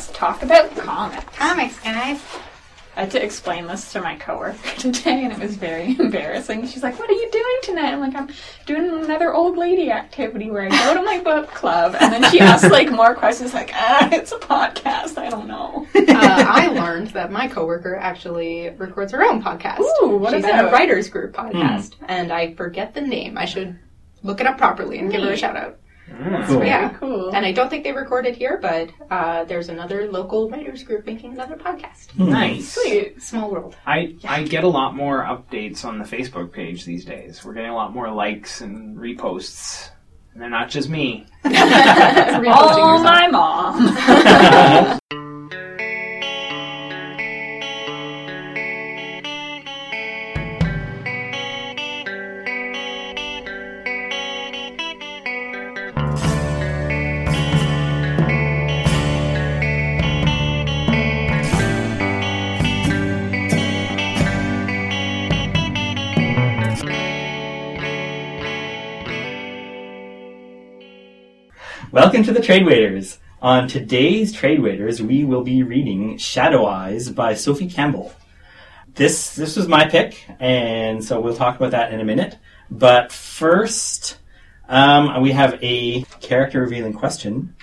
let's talk about comics. Comics, guys. I had to explain this to my coworker today, and it was very embarrassing. She's like, "What are you doing tonight?" I'm like, "I'm doing another old lady activity where I go to my book club." And then she asked like more questions, like, "Ah, it's a podcast. I don't know." Uh, I learned that my coworker actually records her own podcast. Ooh, what She's in a writers group podcast, and I forget the name. I should look it up properly and give her a shout out. Cool. Yeah. cool. And I don't think they recorded here, but uh, there's another local writers group making another podcast. Nice. Sweet. Small world. I, I get a lot more updates on the Facebook page these days. We're getting a lot more likes and reposts. And they're not just me. Reposting Oh, my mom. Welcome to the Trade Waiters. On today's Trade Waiters, we will be reading Shadow Eyes by Sophie Campbell. This this was my pick, and so we'll talk about that in a minute. But first, um, we have a character revealing question.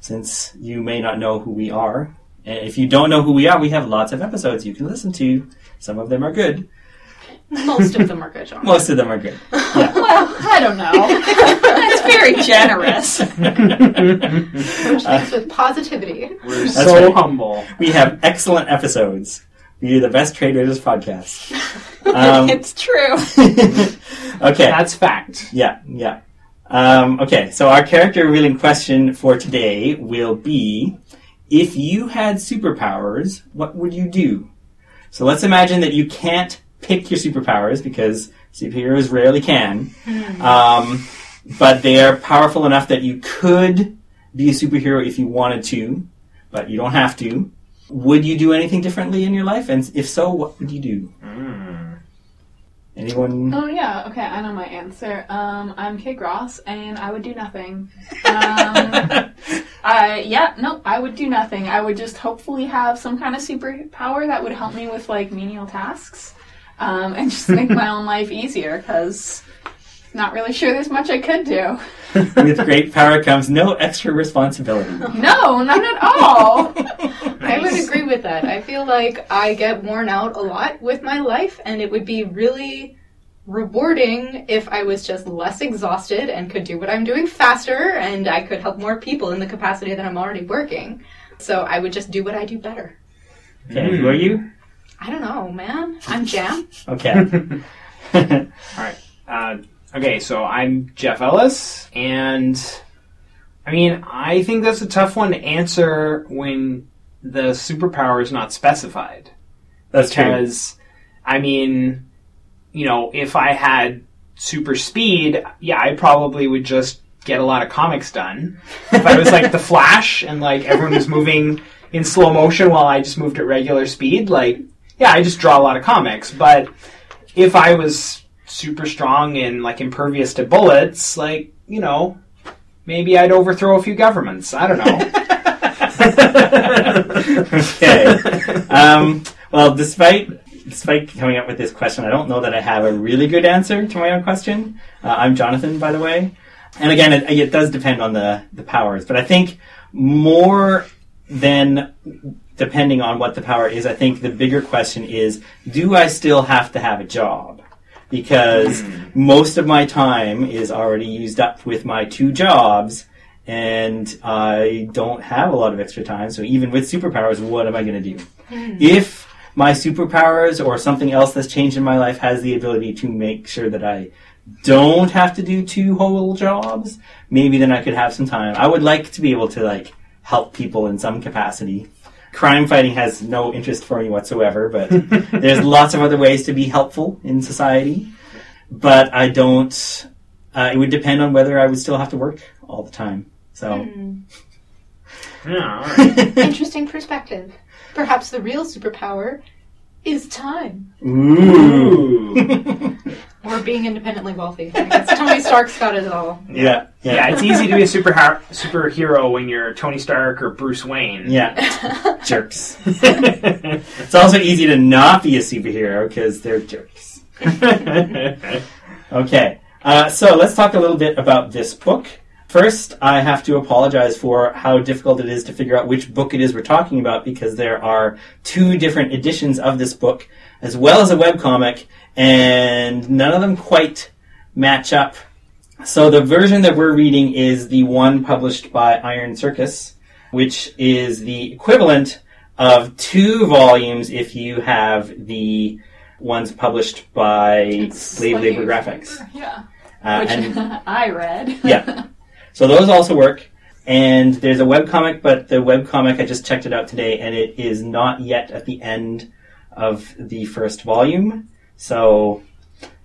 Since you may not know who we are, and if you don't know who we are, we have lots of episodes you can listen to. Some of them are good. Most of them are good, John. Most of them are good. Yeah. well, I don't know. That's very generous. Approach things with positivity. We're That's so right. humble. We have excellent episodes. We do the best Trade Waiters podcast. Um, it's true. okay. That's fact. Yeah, yeah. Um, okay, so our character revealing question for today will be if you had superpowers, what would you do? So let's imagine that you can't pick your superpowers because superheroes rarely can. Um, but they are powerful enough that you could be a superhero if you wanted to, but you don't have to. Would you do anything differently in your life? And if so, what would you do? Anyone? Oh yeah, okay, I know my answer. Um, I'm Kate Gross, and I would do nothing. Um, I yeah, no, I would do nothing. I would just hopefully have some kind of superpower that would help me with like menial tasks, um, and just make my own life easier. Because not really sure there's much I could do. With great power comes no extra responsibility. No, not at all. I would agree with that. I feel like I get worn out a lot with my life, and it would be really rewarding if I was just less exhausted and could do what I'm doing faster, and I could help more people in the capacity that I'm already working. So I would just do what I do better. Okay, who are you? I don't know, man. I'm Jam. Okay. All right. Uh, okay, so I'm Jeff Ellis, and I mean, I think that's a tough one to answer when the superpower is not specified. That's true. because I mean, you know, if I had super speed, yeah, I probably would just get a lot of comics done. If I was like the Flash and like everyone was moving in slow motion while I just moved at regular speed, like yeah, I just draw a lot of comics. But if I was super strong and like impervious to bullets, like you know, maybe I'd overthrow a few governments. I don't know. okay. Um, well, despite despite coming up with this question, I don't know that I have a really good answer to my own question. Uh, I'm Jonathan, by the way, and again, it, it does depend on the the powers, but I think more than depending on what the power is, I think the bigger question is: Do I still have to have a job? Because hmm. most of my time is already used up with my two jobs, and I don't have a lot of extra time. So even with superpowers, what am I going to do? Hmm. If my superpowers or something else that's changed in my life has the ability to make sure that I don't have to do two whole jobs, maybe then I could have some time. I would like to be able to like help people in some capacity. Crime fighting has no interest for me whatsoever, but there's lots of other ways to be helpful in society. But I don't. Uh, it would depend on whether I would still have to work all the time. So. yeah, all right. Interesting perspective. Perhaps the real superpower is time. Ooh. Or being independently wealthy. I guess Tony Stark's got it all. Yeah, Yeah, yeah, it's easy to be a super superhero when you're Tony Stark or Bruce Wayne. yeah. jerks. It's also easy to not be a superhero because they're jerks. Okay, uh, so let's talk a little bit about this book. First, I have to apologize for how difficult it is to figure out which book it is we're talking about because there are two different editions of this book, as well as a webcomic, and none of them quite match up. So the version that we're reading is the one published by Iron Circus, which is the equivalent of two volumes if you have the ones published by Slave Labor Graphics. Yeah. Uh, Which and I read. yeah. So those also work. And there's a webcomic, but the webcomic, I just checked it out today, and it is not yet at the end of the first volume. So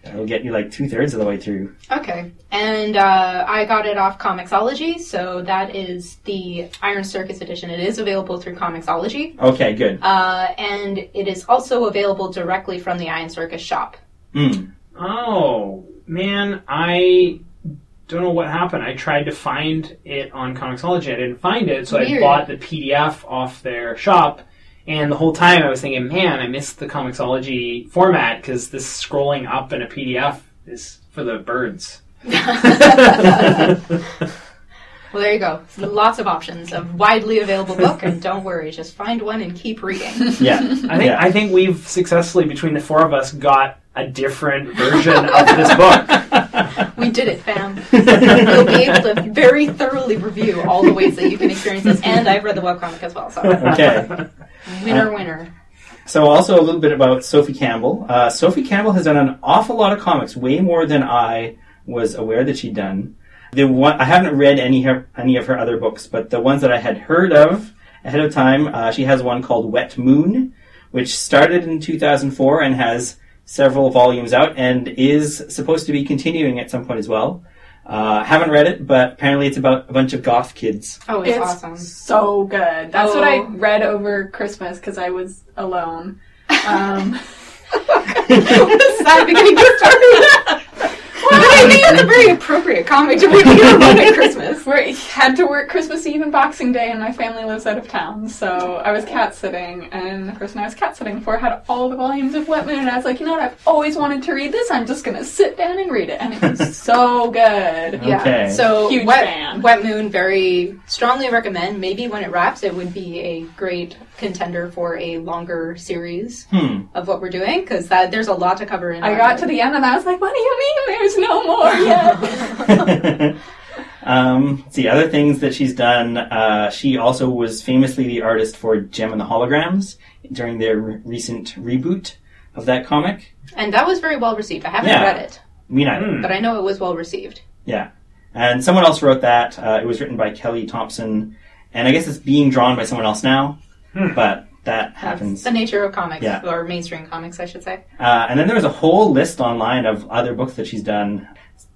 it'll get you like two thirds of the way through. Okay. And uh, I got it off Comixology, so that is the Iron Circus edition. It is available through Comixology. Okay, good. Uh, and it is also available directly from the Iron Circus shop. Mm. Oh man, I don't know what happened. I tried to find it on Comixology. I didn't find it, so I bought the PDF off their shop. And the whole time I was thinking, man, I missed the Comixology format because this scrolling up in a PDF is for the birds. Well, there you go. Lots of options. of widely available book, and don't worry, just find one and keep reading. Yeah. I think Yeah. I think we've successfully between the four of us got a different version of this book. We did it, fam. You'll be able to very thoroughly review all the ways that you can experience this, and I've read the webcomic as well, so Okay. Winner, winner. So also a little bit about Sophie Campbell. Uh, Sophie Campbell has done an awful lot of comics, way more than I was aware that she'd done. The one I haven't read any her, any of her other books, but the ones that I had heard of ahead of time, uh, she has one called Wet Moon, which started in 2004 and has several volumes out and is supposed to be continuing at some point as well. Uh, haven't read it, but apparently it's about a bunch of goth kids. Oh, it's, It's awesome. so good. That's what I Oh. read over Christmas because I was alone. Um, Sad beginning to start. Well, I think it's a very appropriate comic to read around at Christmas. we had to work Christmas Eve and Boxing Day, and my family lives out of town, so I was cat sitting, and the person I was cat sitting for had all the volumes of Wet Moon, and I was like, you know what, I've always wanted to read this, I'm just gonna sit down and read it, and it was so good. Yeah. So Huge Wet, fan. Wet Moon, very strongly recommend. Maybe when it wraps, it would be a great contender for a longer series Hmm. of what we're doing because there's a lot to cover in. I got book. to the end, and I was like, what do you mean there's no more yet? um, let's see other things that she's done. Uh, she also was famously the artist for Jem and the Holograms during their re- recent reboot of that comic. and that was very well received. I haven't Yeah. read it, Me neither. Hmm. but I know it was well received. Yeah, and someone else wrote that. Uh, it was written by Kelly Thompson, and I guess it's being drawn by someone else now. Hmm. But that That's happens. the nature of comics, Yeah. or mainstream comics, I should say. Uh, and then there was a whole list online of other books that she's done.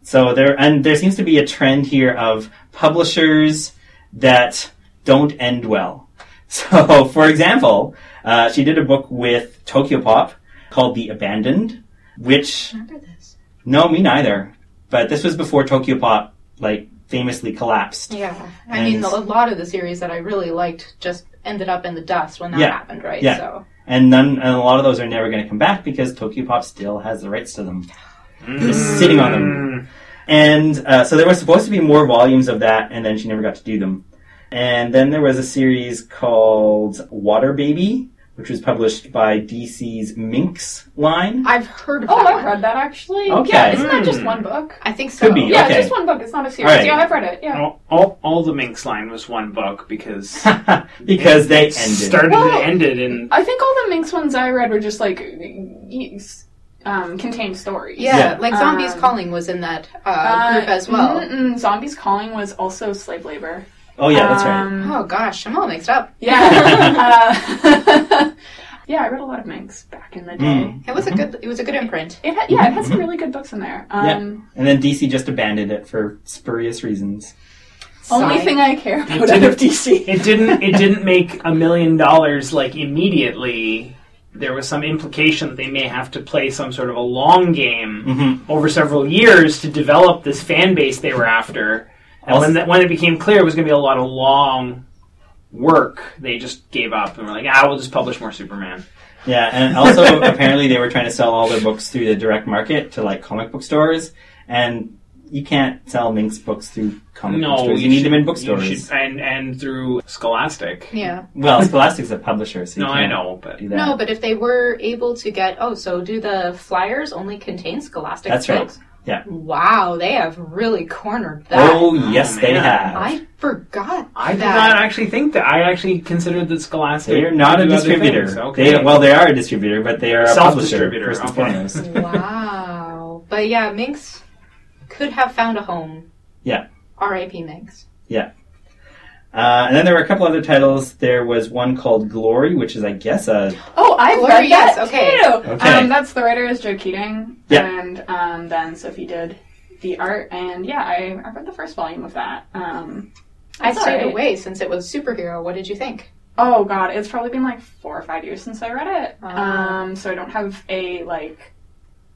So there, and there seems to be a trend here of publishers that don't end well. So, for example, uh, she did a book with Tokyo Pop called The Abandoned, which. No, me neither. But this was before Tokyo Pop like famously collapsed. Yeah, I And- mean, a lot of the series that I really liked just ended up in the dust when that Yeah. happened, right? Yeah. So And none, and a lot of those are never going to come back because Tokyo Pop still has the rights to them. Just sitting on them. And uh, so there was supposed to be more volumes of that, and then she never got to do them. And then there was a series called Water Baby, which was published by DC's Minx line. I've heard of oh, that I've one. read that actually. Okay. Yeah, isn't that just Hmm. one book? I think so. Could be. Yeah, Okay. just one book. It's not a series. Alright. Yeah, I've read it. Yeah. All, all, all the Minx line was one book because because they it ended. started Well- and ended in I think all the Minx ones I read were just like y- um, contained stories. Yeah, Yeah. like Zombies Um, Calling was in that uh, Uh, group as well. mm-mm, Zombies Calling was also slave labor. oh yeah, that's right. Um, Oh gosh, I'm all mixed up. Yeah. uh, yeah, I read a lot of Minx back in the day. Mm. It was a good. It was a good imprint. It had, yeah, it had some really good books in there. Um, And then DC just abandoned it for spurious reasons. Only thing I care about out of DC. it didn't it didn't make a million dollars like immediately there was some implication that they may have to play some sort of a long game Mhm. over several years to develop this fan base they were after. And when that, when it became clear it was going to be a lot of long work, they just gave up and were like, "Ah, we'll just publish more Superman." Yeah, and also apparently they were trying to sell all their books through the direct market to like comic book stores, and you can't sell Minx books through comic book No, stores. You, need should- them in bookstores. should- and and through Scholastic. Yeah. Well, Scholastic's a publisher, so you No, I can't know, but do that. No, but if they were able to get, oh, so do the flyers only contain Scholastic That's right. books? Yeah. Wow, they have really cornered that. oh yes, Oh, they have. I forgot. I did not actually think that. I actually considered that Scholastic. They're not a would do other distributor. Okay. They, well, they are a distributor, but they are a publisher Self-distributor, first and okay. foremost. Wow. But yeah, Minx could have found a home. Yeah. R.I.P. Minx. Uh, and then there were a couple other titles. There was one called Glory, which is, I guess, a Oh, I've Glory, read yes, that okay. too. Okay. Um, that's the writer is Joe Keatinge, Yeah. and um, then Sophie did the art, and yeah, I, I read the first volume of that. Um, I stayed alright. away since it was superhero. What did you think? Oh god, it's probably been like four or five years since I read it. Ah. Um, so I don't have a like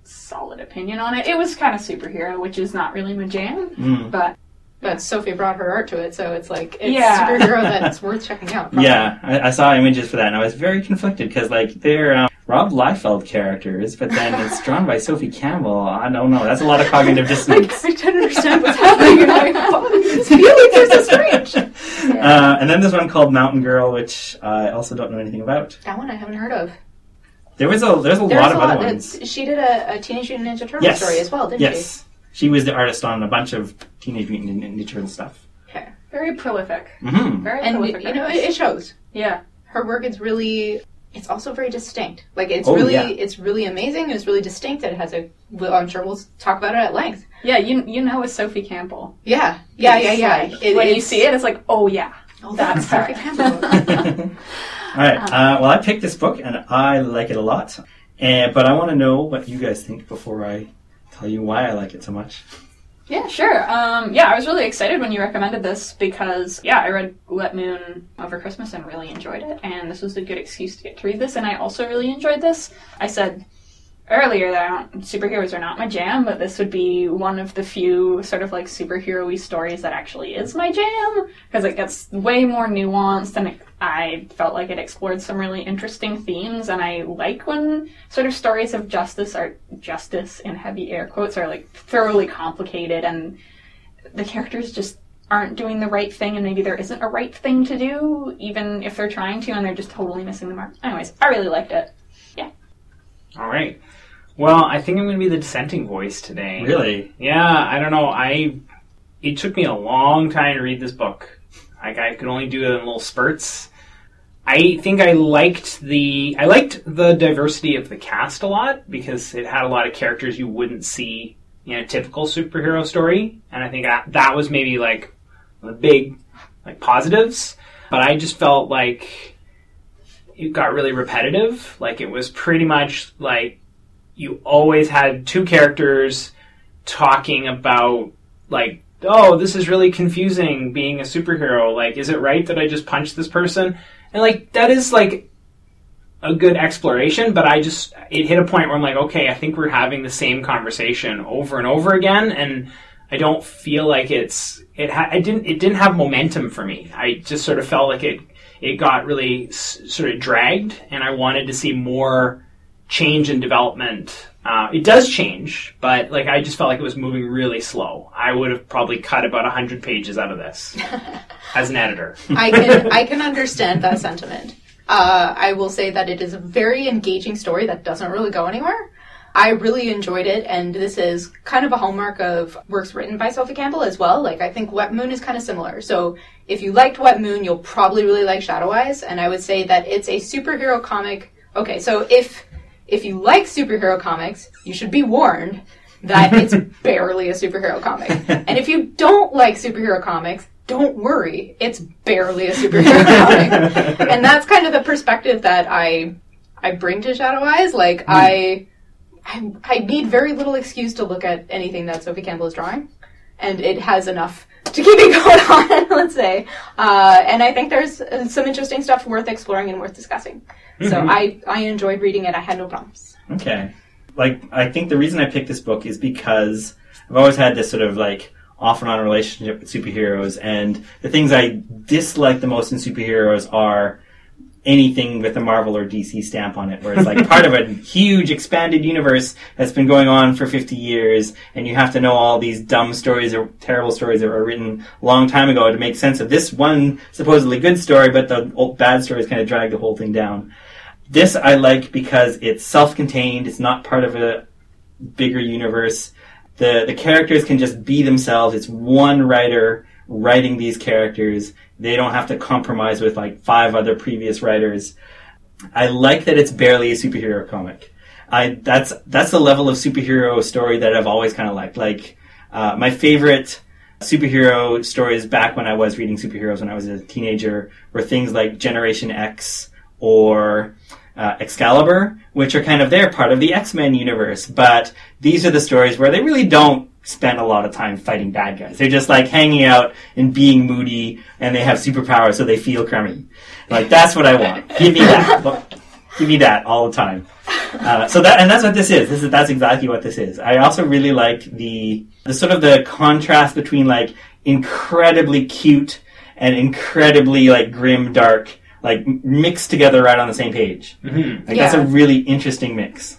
solid opinion on it. It was kind of superhero, which is not really my jam, mm, but But Sophie brought her art to it, so it's like it's Yeah. superhero that's worth checking out. probably. yeah. I, I saw images for that, and I was very conflicted because, like, they're um, Rob Liefeld characters, but then it's drawn by Sophie Campbell. I don't know. That's a lot of cognitive Like, dissonance. I don't understand what's happening. And I, oh, these feelings are so strange. Uh, and then there's one called Mountain Girl, which I also don't know anything about. That one I haven't heard of. There was a there's a There's lot a of lot. other ones. It's- She did a, a Teenage Mutant Ninja Turtle Yes. story as well, didn't she? Yes, she was the artist on a bunch of Teenage Mutant Ninja Turtle stuff. Okay, very prolific. Mm-hmm. Very she? And prolific. you know, it, it shows. yeah. Her work is really. It's also very distinct. Like it's Oh, really, yeah. it's really amazing. It's really distinct. It has a. Well, I'm sure we'll talk about it at length. Yeah, you you know it's Sophie Campbell. Yeah, yeah, yeah, It's yeah. like, It- when you see it, it's like, oh yeah, oh, that's Sophie her. Campbell. All right. Uh, well, I picked this book and I like it a lot, and but I want to know what you guys think before I tell you why I like it so much. Yeah, sure. Um, yeah, I was really excited when you recommended this because, yeah, I read Wet Moon over Christmas and really enjoyed it, and this was a good excuse to get to read this, and I also really enjoyed this. I said earlier that superheroes are not my jam, but this would be one of the few sort of like superhero-y stories that actually is my jam, because it gets way more nuanced, and it, I felt like it explored some really interesting themes, and I like when sort of stories of justice are justice in heavy air quotes are like thoroughly complicated and the characters just aren't doing the right thing and maybe there isn't a right thing to do even if they're trying to and they're just totally missing the mark anyways i really liked it Yeah. All right. Well, I think I'm going to be the dissenting voice today. Really? Yeah, I don't know. I it took me a long time to read this book. Like I could only do it in little spurts. I think I liked the I liked the diversity of the cast a lot because it had a lot of characters you wouldn't see in a typical superhero story, and I think that that was maybe like the big like positives. But I just felt like it got really repetitive. Like it was pretty much like you always had two characters talking about like oh this is really confusing being a superhero. Like is it right that i just punched this person? And like that is like a good exploration but i just it hit a point where i'm like okay i think we're having the same conversation over and over again and i don't feel like it's it ha- I didn't it didn't have momentum for me. I just sort of felt like it it got really s- sort of dragged and i wanted to see more change and development. Uh, it does change, but like I just felt like it was moving really slow. I would have probably cut about hundred pages out of this as an editor. I can I can understand that sentiment. Uh, I will say that it is a very engaging story that doesn't really go anywhere. I really enjoyed it, and this is kind of a hallmark of works written by Sophie Campbell as well. Like I think Wet Moon is kind of similar. So if you liked Wet Moon, you'll probably really like Shadow Eyes, and I would say that it's a superhero comic. Okay, so if if you like superhero comics, you should be warned that it's barely a superhero comic. And if you don't like superhero comics, don't worry, it's barely a superhero comic. And that's kind of the perspective that I I bring to Shadow Eyes. Like I, I I need very little excuse to look at anything that Sophie Campbell is drawing. and it has enough to keep it going on, let's say. Uh, and I think there's uh, some interesting stuff worth exploring and worth discussing. So Mhm. I, I enjoyed reading it. I had no problems. Okay. Like, I think the reason I picked this book is because I've always had this sort of like off and on relationship with superheroes, and the things I dislike the most in superheroes are anything with a Marvel or DC stamp on it, where it's like part of a huge expanded universe that's been going on for 50 years, and you have to know all these dumb stories or terrible stories that were written a long time ago to make sense of this one supposedly good story, but the old bad stories kind of drag the whole thing down. This I like because it's self-contained. It's not part of a bigger universe. The the characters can just be themselves. It's one writer writing these characters. They don't have to compromise with like five other previous writers. I like that it's barely a superhero comic. I that's that's the level of superhero story that I've always kind of liked. Like uh, my favorite superhero stories back when I was reading superheroes when I was a teenager were things like Generation X or uh, Excalibur, which are kind of they're part of the X Men universe. But these are the stories where they really don't spend a lot of time fighting bad guys. They're just like hanging out and being moody, and they have superpowers, so they feel crummy. Like that's what I want. Give me that. Give me that all the time. Uh, so that and that's what this is. This is that's exactly what this is. I also really like the the sort of the contrast between like incredibly cute and incredibly like grim dark like mixed together right on the same page. Mm-hmm. Like that's a really interesting mix.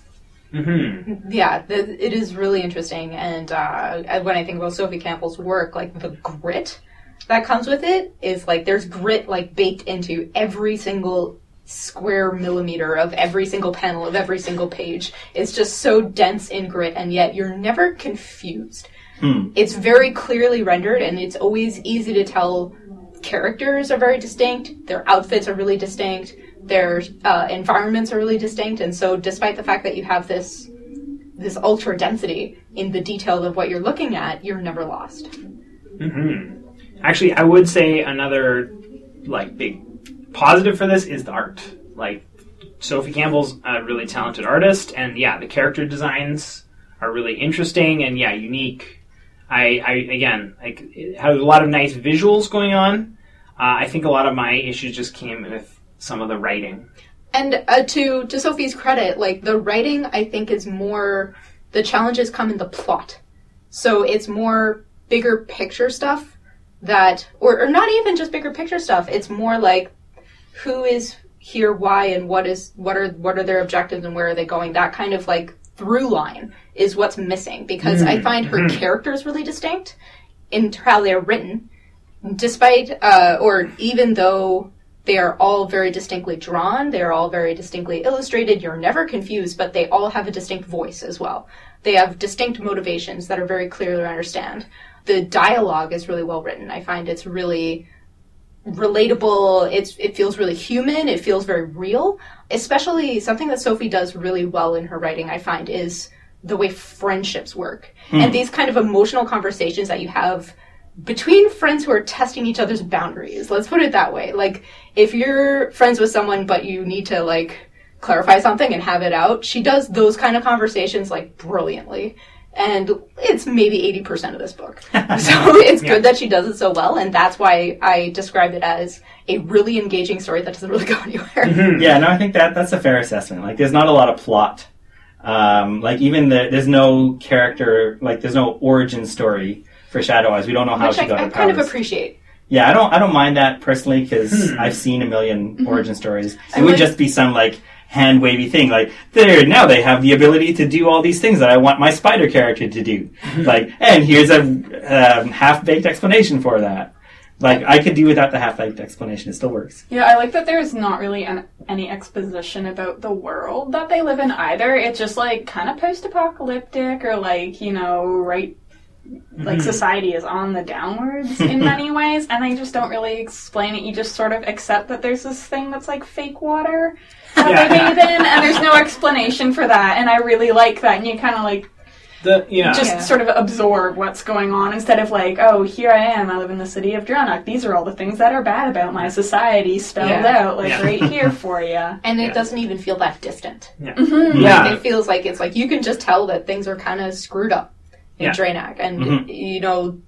Mm-hmm. Yeah, the, it is really interesting. And uh, when I think about Sophie Campbell's work, like the grit that comes with it is like there's grit like baked into every single square millimeter of every single panel of every single page. It's just so dense in grit, and yet you're never confused. Hmm. It's very clearly rendered, and it's always easy to tell characters are very distinct, their outfits are really distinct, their uh, environments are really distinct, and so despite the fact that you have this this ultra density in the detail of what you're looking at, you're never lost. Mm-hmm. Actually, I would say another like big positive for this is the art. Like Sophie Campbell's a really talented artist, and yeah, the character designs are really interesting and yeah, unique. I, I again, like it has a lot of nice visuals going on. Uh, I think a lot of my issues just came with some of the writing. And uh, to to Sophie's credit, like the writing, I think is more the challenges come in the plot. So it's more bigger picture stuff that, or, or not even just bigger picture stuff. It's more like who is here, why, and what is what are what are their objectives and where are they going. That kind of like through line is what's missing because I Mm, find her mhm. characters really distinct in how they're written, despite uh, or even though they are all very distinctly drawn. They're all very distinctly illustrated. You're never confused, but they all have a distinct voice as well. They have distinct motivations that are very clear to understand. The dialogue is really well written. I find it's really relatable. It's it feels really human. It feels very real. Especially something that Sophie does really well in her writing. I find is the way friendships work hmm. and these kind of emotional conversations that you have between friends who are testing each other's boundaries. Let's put it that way. Like if you're friends with someone but you need to like clarify something and have it out, she does those kind of conversations like brilliantly. And it's maybe 80% of this book. so it's Yeah. good that she does it so well and that's why I describe it as a really engaging story that doesn't really go anywhere. Yeah, no, I think that that's a fair assessment. Like, there's not a lot of plot. Um, like, even the, there's no character, like, there's no origin story for Shadow Eyes. We don't know how Which she I, got I her powers. I kind of appreciate. Yeah, I don't, I don't mind that personally because Hmm. I've seen a 1000000 origin stories. It I would like- just be some like hand wavy thing, like there now they have the ability to do all these things that I want my spider character to do. like, and here's a um, half baked explanation for that. Like, I could do without the half baked explanation. It still works. Yeah, I like that there's not really an, any exposition about the world that they live in either. It's just like kind of post-apocalyptic or like, you know, right like society is on the downwards in many ways and they just don't really explain it. You just sort of accept that there's this thing that's like fake water that Yeah. they bathe in and there's no explanation for that and I really like that and you kind of like The yeah. just Yeah. sort of absorb what's going on instead of like, oh, here I am, I live in the city of Dranok. These are all the things that are bad about my society spelled Yeah. out, like Yeah. right here for you. And it Yeah. doesn't even feel that distant. Mm-hmm. yeah. Like, it feels like it's like you can just tell that things are kind of screwed up in Yeah. And Mhm. you know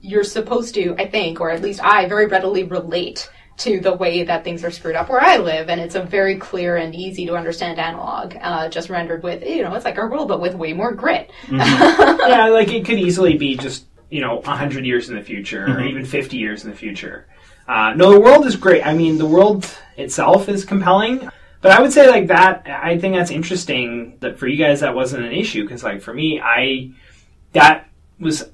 you're supposed to, I think, or at least I very readily relate to the way that things are screwed up where I live, and it's a very clear and easy to understand analog, uh, just rendered with, you know, it's like our world, but with way more grit. yeah, like it could easily be just you know hundred years in the future, or even fifty years in the future. Uh, no, the world is great. I mean, the world itself is compelling. But I would say like that. I think that's interesting that for you guys that wasn't an issue because like for me, I that was uh,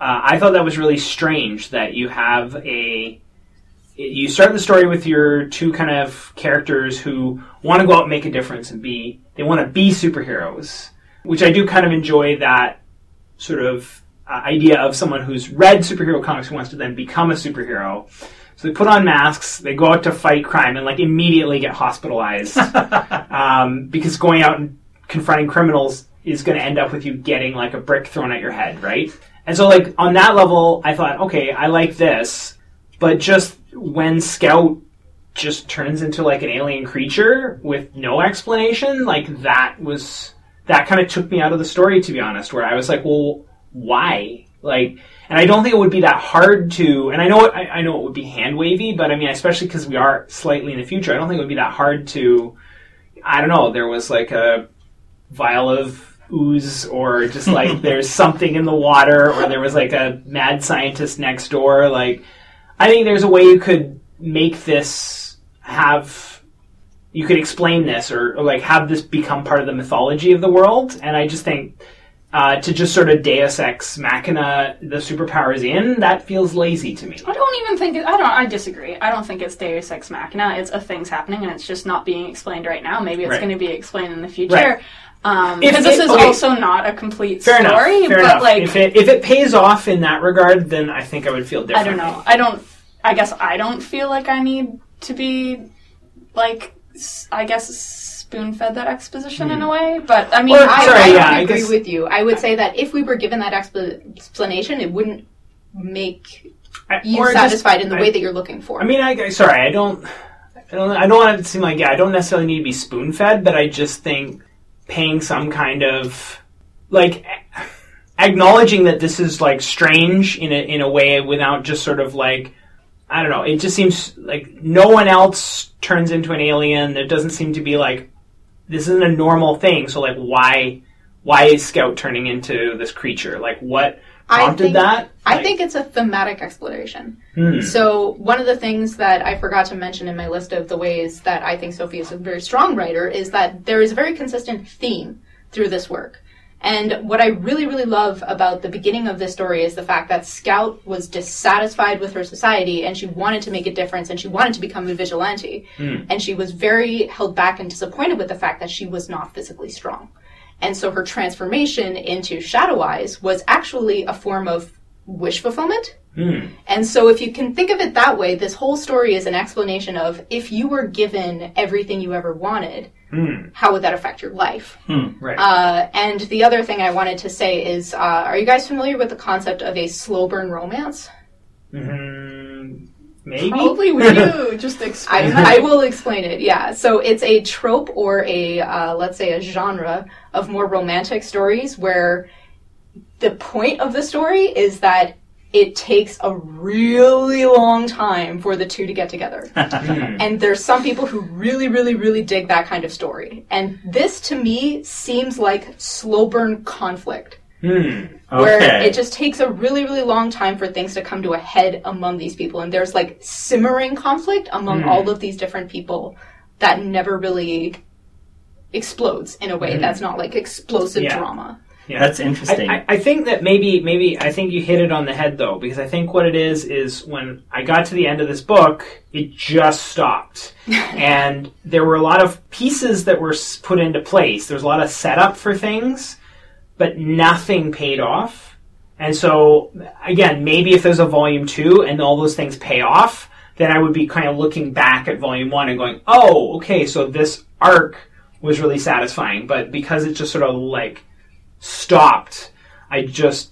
I thought that was really strange that you have a you start the story with your two kind of characters who want to go out and make a difference and be they want to be superheroes, which I do kind of enjoy that sort of uh, idea of someone who's read superhero comics who wants to then become a superhero. So they put on masks, they go out to fight crime, and like immediately get hospitalized um, because going out and confronting criminals is going to end up with you getting like a brick thrown at your head, right? And so like on that level, I thought, okay, I like this, but just when Scout just turns into like an alien creature with no explanation, like that was that kind of took me out of the story to be honest. Where I was like, well, why? Like, and I don't think it would be that hard to. And I know it, I, I know it would be hand wavy, but I mean, especially because we are slightly in the future, I don't think it would be that hard to. I don't know. There was like a vial of ooze, or just like there's something in the water, or there was like a mad scientist next door. Like, I think there's a way you could make this have you could explain this or, or, like have this become part of the mythology of the world. And I just think uh, to just sort of Deus Ex Machina the superpowers in that feels lazy to me. I don't even think it, I don't. I disagree. I don't think it's Deus Ex Machina. It's a thing's happening and it's just not being explained right now. Maybe it's Right. going to be explained in the future. Right. Um, because this is okay. also not a complete Fair story, enough. Fair but enough. like if it if it pays off in that regard, then I think I would feel different. I don't know. I don't. I guess I don't feel like I need to be like I guess spoon fed that exposition in a way. But I mean, Well, I, Sorry, I yeah, I agree guess- with you. I would say that if we were given that expl- explanation, it wouldn't make I, you or just- satisfied in the way that you're looking for. I mean, I I- sorry, I don't, I don't, I don't want it to seem like yeah, I don't necessarily need to be spoon fed, but I just think paying some kind of like acknowledging that this is like strange in a in a way without just sort of like I don't know. It just seems like no one else turns into an alien. There doesn't seem to be like this isn't a normal thing. So like why why is Scout turning into this creature? Like what I think- that? I Like, think it's a thematic exploration. hmm. So one of the things that I forgot to mention in my list of the ways that I think Sophie is a very strong writer is that there is a very consistent theme through this work. And what I really, really love about the beginning of this story is the fact that Scout was dissatisfied with her society and she wanted to make a difference and she wanted to become a vigilante. And she was very held back and disappointed with the fact that she was not physically strong. And so her transformation into Shadow Eyes was actually a form of wish fulfillment. Hmm. And so, if you can think of it that way, this whole story is an explanation of if you were given everything you ever wanted, Hmm. how would that affect your life? Right. Uh, and the other thing I wanted to say is uh, are you guys familiar with the concept of a slow burn romance? Mhm. Maybe. probably just I, explain that? I will explain it, yeah. So, it's a trope or a, uh, let's say, a genre of more romantic stories where the point of the story is that it takes a really long time for the two to get together. And there's some people who really, really, really dig that kind of story. And this to me seems like slow burn conflict, Hmm. where it just takes a really, really long time for things to come to a head among these people. And there's like simmering conflict among Hmm. all of these different people that never really explodes in a way mm-hmm. that's not like explosive. Yeah. drama. Yeah. That's interesting. I, I, I think that maybe maybe I think you hit it on the head though because I think what it is is when I got to the end of this book it just stopped and there were a lot of pieces that were put into place there was a lot of setup for things but nothing paid off and so again maybe if there's a volume 2 and all those things pay off then I would be kind of looking back at volume 1 and going oh okay so this arc was really satisfying but because it just sort of like stopped, I just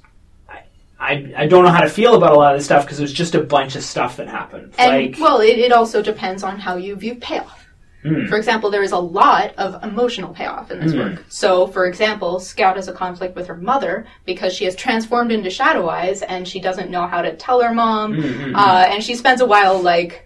I, I, don't know how to feel about a lot of this stuff because it was just a bunch of stuff that happened. And like well, it, it also depends on how you view payoff. Mm. For example, there is a lot of emotional payoff in this Mm. work. So, for example, Scout has a conflict with her mother because she has transformed into Shadow Eyes and she doesn't know how to tell her mom. Mm, mm, Uh, and she spends a while like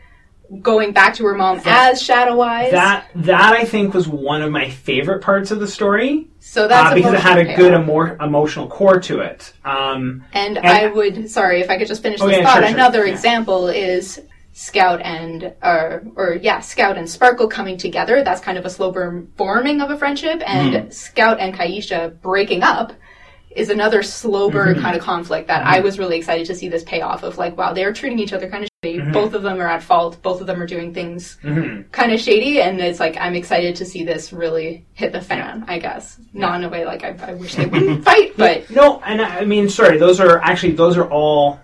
going back to her mom That- as Shadow Eyes. That that I think was one of my favorite parts of the story so that's uh, because it had a emotional good emo- emotional core to it. Um, And, And- I would, sorry, if I could just finish Oh, this yeah, thought. sure, sure, Another yeah. example is Scout and, or, or yeah, Scout and Sparkle coming together. That's kind of a slow burn forming of a friendship. And Mm-hmm. Scout and Kaisha breaking up is another slow burn Mm-hmm. kind of conflict that I was really excited to see this payoff of like, wow, they're treating each other kind of shady. Mm-hmm. Both of them are at fault. Both of them are doing things mhm. kind of shady. And it's like, I'm excited to see this really hit the fan, I guess. Not in a way like I, I wish they wouldn't fight, but No, and I I mean, sorry, those are actually those are all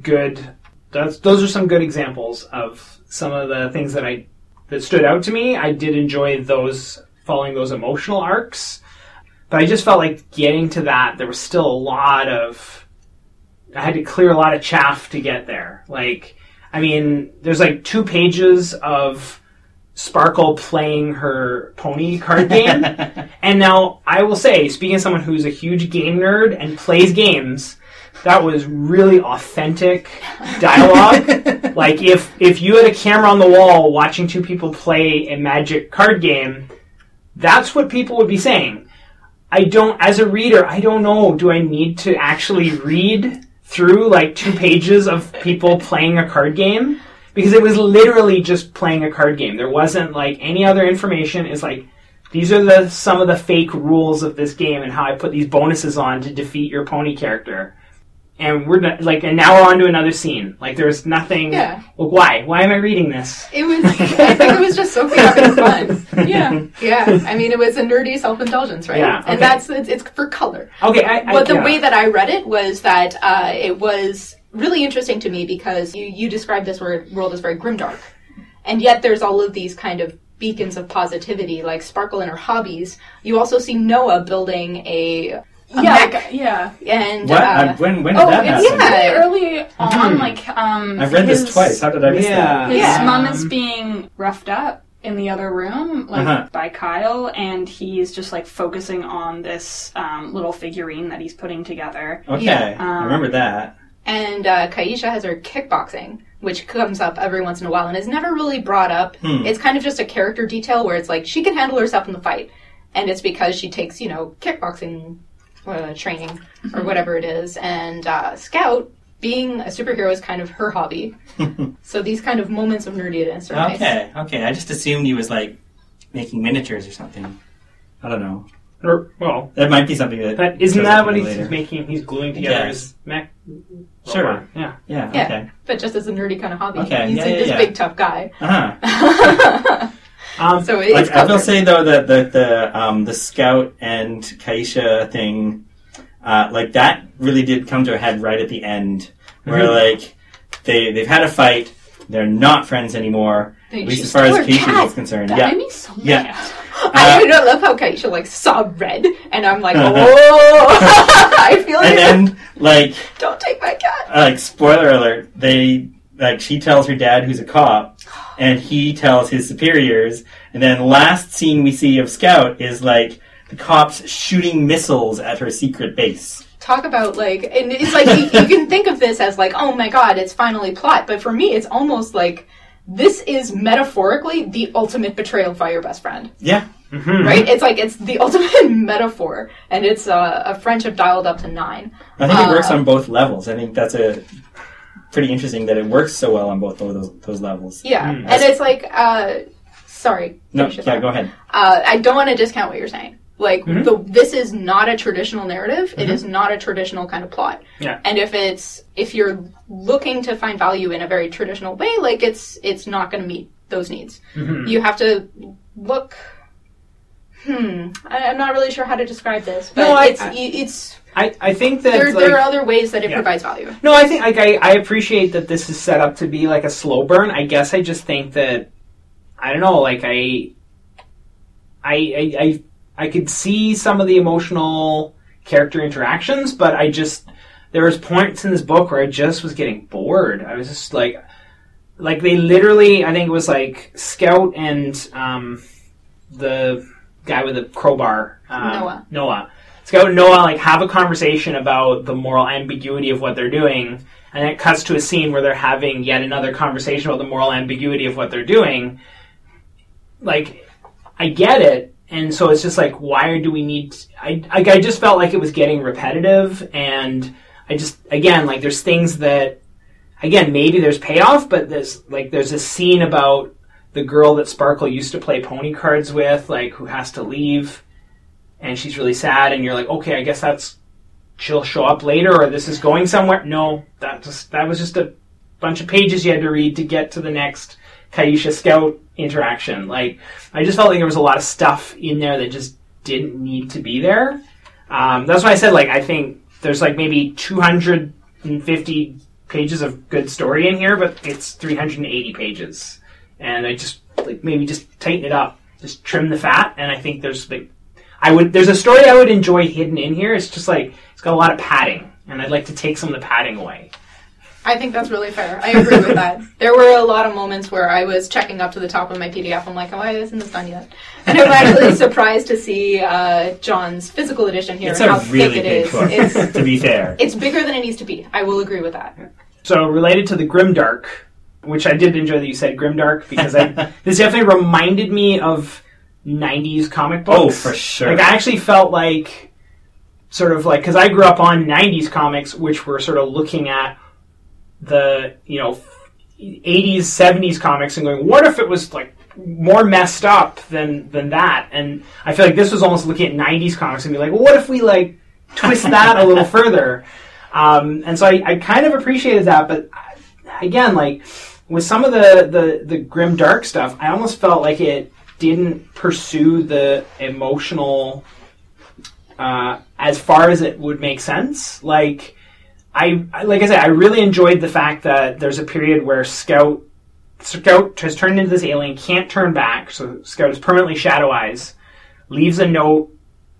good. That's those are some good examples of some of the things that I that stood out to me. I did enjoy those following those emotional arcs, but I just felt like getting to that there was still a lot of I had to clear a lot of chaff to get there. Like, I mean, there's like two pages of Sparkle playing her pony card game. And now I will say, speaking as someone who's a huge game nerd and plays games, that was really authentic dialogue. like if if you had a camera on the wall watching two people play a magic card game, that's what people would be saying. I don't as a reader, I don't know, do I need to actually read through like two pages of people playing a card game? Because it was literally just playing a card game. There wasn't like any other information. It's like these are the some of the fake rules of this game and how I put these bonuses on to defeat your pony character. And we're not, like, and now we're on to another scene. Like, there's nothing. Yeah. Well, why? Why am I reading this? it was, I think it was just so having fun. Yeah. Yeah, I mean, it was a nerdy self-indulgence, right? Yeah, okay. And that's it's, it's for color. Okay, I. I But the yeah. way that I read it was that uh, it was really interesting to me because you you described this wor- world as very grimdark, and yet there's all of these kind of beacons of positivity, like Sparkle and her hobbies. You also see Noah building a Yeah. mech, like, yeah. and What? uh, when when did Oh, that it's happen? yeah. really early on. Like, um, I've read his, this twice. How did I miss Yeah. His Yeah. mom is being roughed up in the other room, like Uh-huh. by Kyle, and he's just like focusing on this um, little figurine that he's putting together. Okay, Yeah. I Um, remember that. and uh, Kaisha has her kickboxing, which comes up every once in a while and is never really brought up. Hmm. It's kind of just a character detail where it's like she can handle herself in the fight, and it's because she takes you know kickboxing uh, training Mm-hmm. or whatever it is. And uh, Scout, being a superhero, is kind of her hobby. so these kind of moments of nerdiness are nice. Okay, okay. I just assumed he was like making miniatures or something. I don't know. Or, well, That might be something that. that isn't that what he's later. making? He's gluing together Yes. his mech. Sure. robot. Yeah. Yeah. Yeah. Okay. But just as a nerdy kind of hobby, Okay, he's yeah, like yeah, this yeah. big tough guy. Uh huh. Um, So it's Like, I will say though that the the um, the scout and Kaisha thing, uh, like that really did come to a head right at the end, where Mhm. like they they've had a fight, they're not friends anymore, They- at least as far as stole her Kaisha is concerned. That yeah, me so Yeah. mad. I, Uh, mean, I love how Kaisha like saw red, and I'm like, oh, I feel and then like Don't take my cat. uh, like spoiler alert, they like she tells her dad who's a cop, and he tells his superiors, and then last scene we see of Scout is like the cops shooting missiles at her secret base. Talk about like, and it's like you, you can think of this as like, oh my god, it's finally plot, but for me, it's almost like this is metaphorically the ultimate betrayal by your best friend, Yeah, mhm. right? It's like it's the ultimate metaphor, and it's uh, a friendship dialed up to nine. I think it works Uh, on both levels. I think that's a pretty interesting that it works so well on both of those, those levels. Yeah, Mm. and it's like, uh, sorry, No, yeah, thought. go ahead. uh, I don't want to discount what you're saying. Like Mhm. the, this is not a traditional narrative. It Mhm. is not a traditional kind of plot. Yeah. And if it's if you're looking to find value in a very traditional way, like it's it's not going to meet those needs. Mhm. You have to look. Hmm. I, I'm not really sure how to describe this, but No, I- it's I- it's I, I think that there, like, there are other ways that it Yeah. provides value. No, I think like I, I appreciate that this is set up to be like a slow burn. I guess I just think that I don't know, like I I I I, I could see some of the emotional character interactions, but I just there was points in this book where I just was getting bored. I was just like like they literally, I think it was like Scout and um, the guy with a crowbar, um, Noah. Noah. Scout and Noah like have a conversation about the moral ambiguity of what they're doing, and it cuts to a scene where they're having yet another conversation about the moral ambiguity of what they're doing. Like, I get it, and so it's just like, why do we need? I I, I just felt like it was getting repetitive, and I just again like there's things that again maybe there's payoff, but there's like there's a scene about the girl that Sparkle used to play pony cards with, like who has to leave, and she's really sad, and you're like, okay, I guess that's she'll show up later, or this is going somewhere. No, that just that was just a bunch of pages you had to read to get to the next Kaisha Scout interaction. Like, I just felt like there was a lot of stuff in there that just didn't need to be there. Um, that's why I said, like, I think there's like maybe 250 pages of good story in here, but it's 380 pages. And I just, like, maybe just tighten it up, just trim the fat, and I think there's, like, I would, there's a story I would enjoy hidden in here. It's just like, it's got a lot of padding, and I'd like to take some of the padding away. I think that's really fair. I agree with that. There were a lot of moments where I was checking up to the top of my PDF. I'm like, why isn't this done yet? And I'm actually surprised to see uh, John's physical edition here It's and a how really thick it big is. book, It's to be fair. it's bigger than it needs to be. I will agree with that. So related to the Grimdark, which I did enjoy that you said Grimdark because I, this definitely reminded me of '90s comic books. Oh, for sure. Like I actually felt like sort of like because I grew up on '90s comics, which were sort of looking at the you know '80s, '70s comics and going, what if it was like more messed up than than that? And I feel like this was almost looking at '90s comics and be like, well, what if we like twist that a little further? Um, and so I, I kind of appreciated that, but again, like with some of the, the, the grim dark stuff, I almost felt like it didn't pursue the emotional uh, as far as it would make sense. Like I, like I said, I really enjoyed the fact that there's a period where Scout Scout has turned into this alien, can't turn back, so Scout is permanently Shadow Eyes, leaves a note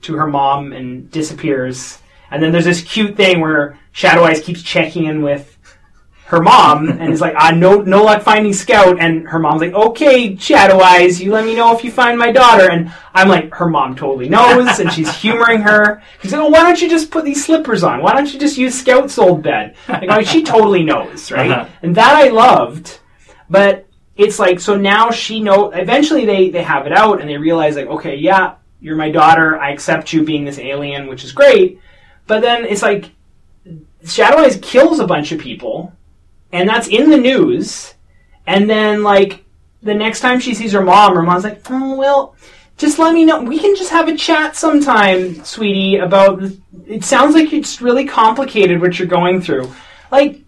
to her mom and disappears. And then there's this cute thing where Shadow Eyes keeps checking in with her mom and is like, ah, no, no luck finding Scout. And her mom's like, okay, Shadow Eyes, you let me know if you find my daughter. And I'm like, her mom totally knows, and she's humoring her. She's like, oh, why don't you just put these slippers on? Why don't you just use Scout's old bed? Like, like, she totally knows, right? Uh-huh. And that I loved, but it's like, so now she know. Eventually, they they have it out and they realize like, okay, yeah, you're my daughter. I accept you being this alien, which is great. But then it's like Shadow Eyes kills a bunch of people, and that's in the news. And then like the next time she sees her mom, her mom's like, "Oh well, just let me know. We can just have a chat sometime, sweetie. About it sounds like it's really complicated what you're going through. Like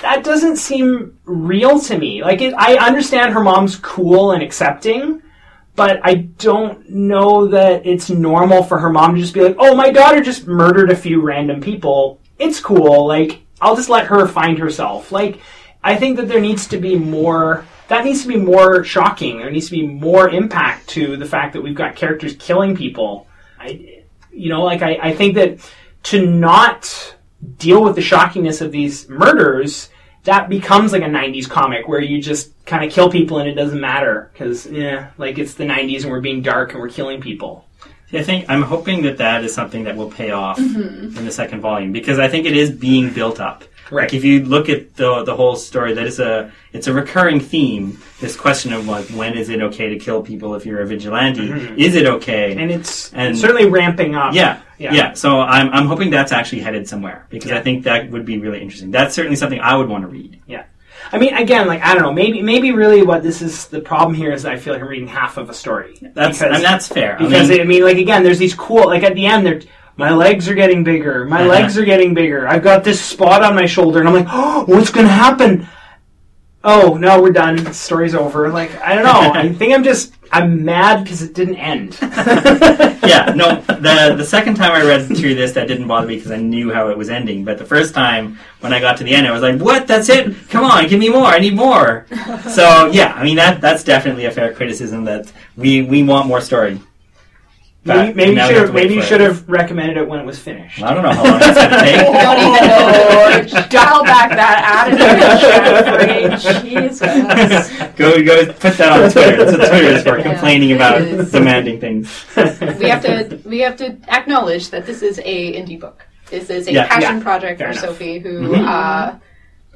that doesn't seem real to me. Like it, I understand her mom's cool and accepting." But I don't know that it's normal for her mom to just be like, "Oh, my daughter just murdered a few random people. It's cool. Like, I'll just let her find herself." Like, I think that there needs to be more. That needs to be more shocking. There needs to be more impact to the fact that we've got characters killing people. I, you know, like I, I think that to not deal with the shockingness of these murders, that becomes like a '90s comic where you just kind of kill people and it doesn't matter because, yeah, like it's the '90s and we're being dark and we're killing people. I think I'm hoping that that is something that will pay off Mm-hmm. in the second volume because I think it is being built up. Right. Like if you look at the the whole story, that is a it's a recurring theme. This question of like when is it okay to kill people if you're a vigilante? Is it okay? And it's And- certainly ramping up. yeah, Yeah. yeah, So I'm I'm hoping that's actually headed somewhere because Yeah. I think that would be really interesting. That's certainly something I would want to read. I mean, again, like I don't know, maybe maybe really what this is the problem here is that I feel like I'm reading half of a story. That's Because- and that's fair. I Because mean, I mean, like again, there's these cool. Like at the end, they're my legs are getting bigger. My Uh-huh. legs are getting bigger. I've got this spot on my shoulder, and I'm like, oh, what's going to happen? Oh no, we're done. The story's over. Like I don't know. I think I'm just I'm mad because it didn't end. yeah, no. The the second time I read through this, that didn't bother me because I knew how it was ending. But the first time, when I got to the end, I was like, "What? That's it? Come on, give me more! I need more!" so yeah, I mean that that's definitely a fair criticism that we we want more story. But Maybe, maybe you should have have to wait maybe you should have recommended it when it was finished. I don't know how long it's going to take. don't even know. Dial back that attitude. Jesus. Go, go, put that on Twitter. That's what Twitter is for, Yeah. complaining about It is. demanding things. we have to we have to acknowledge that this is a indie book. This is a Yeah. passion Yeah. project for enough. Sophie, who Mhm. uh,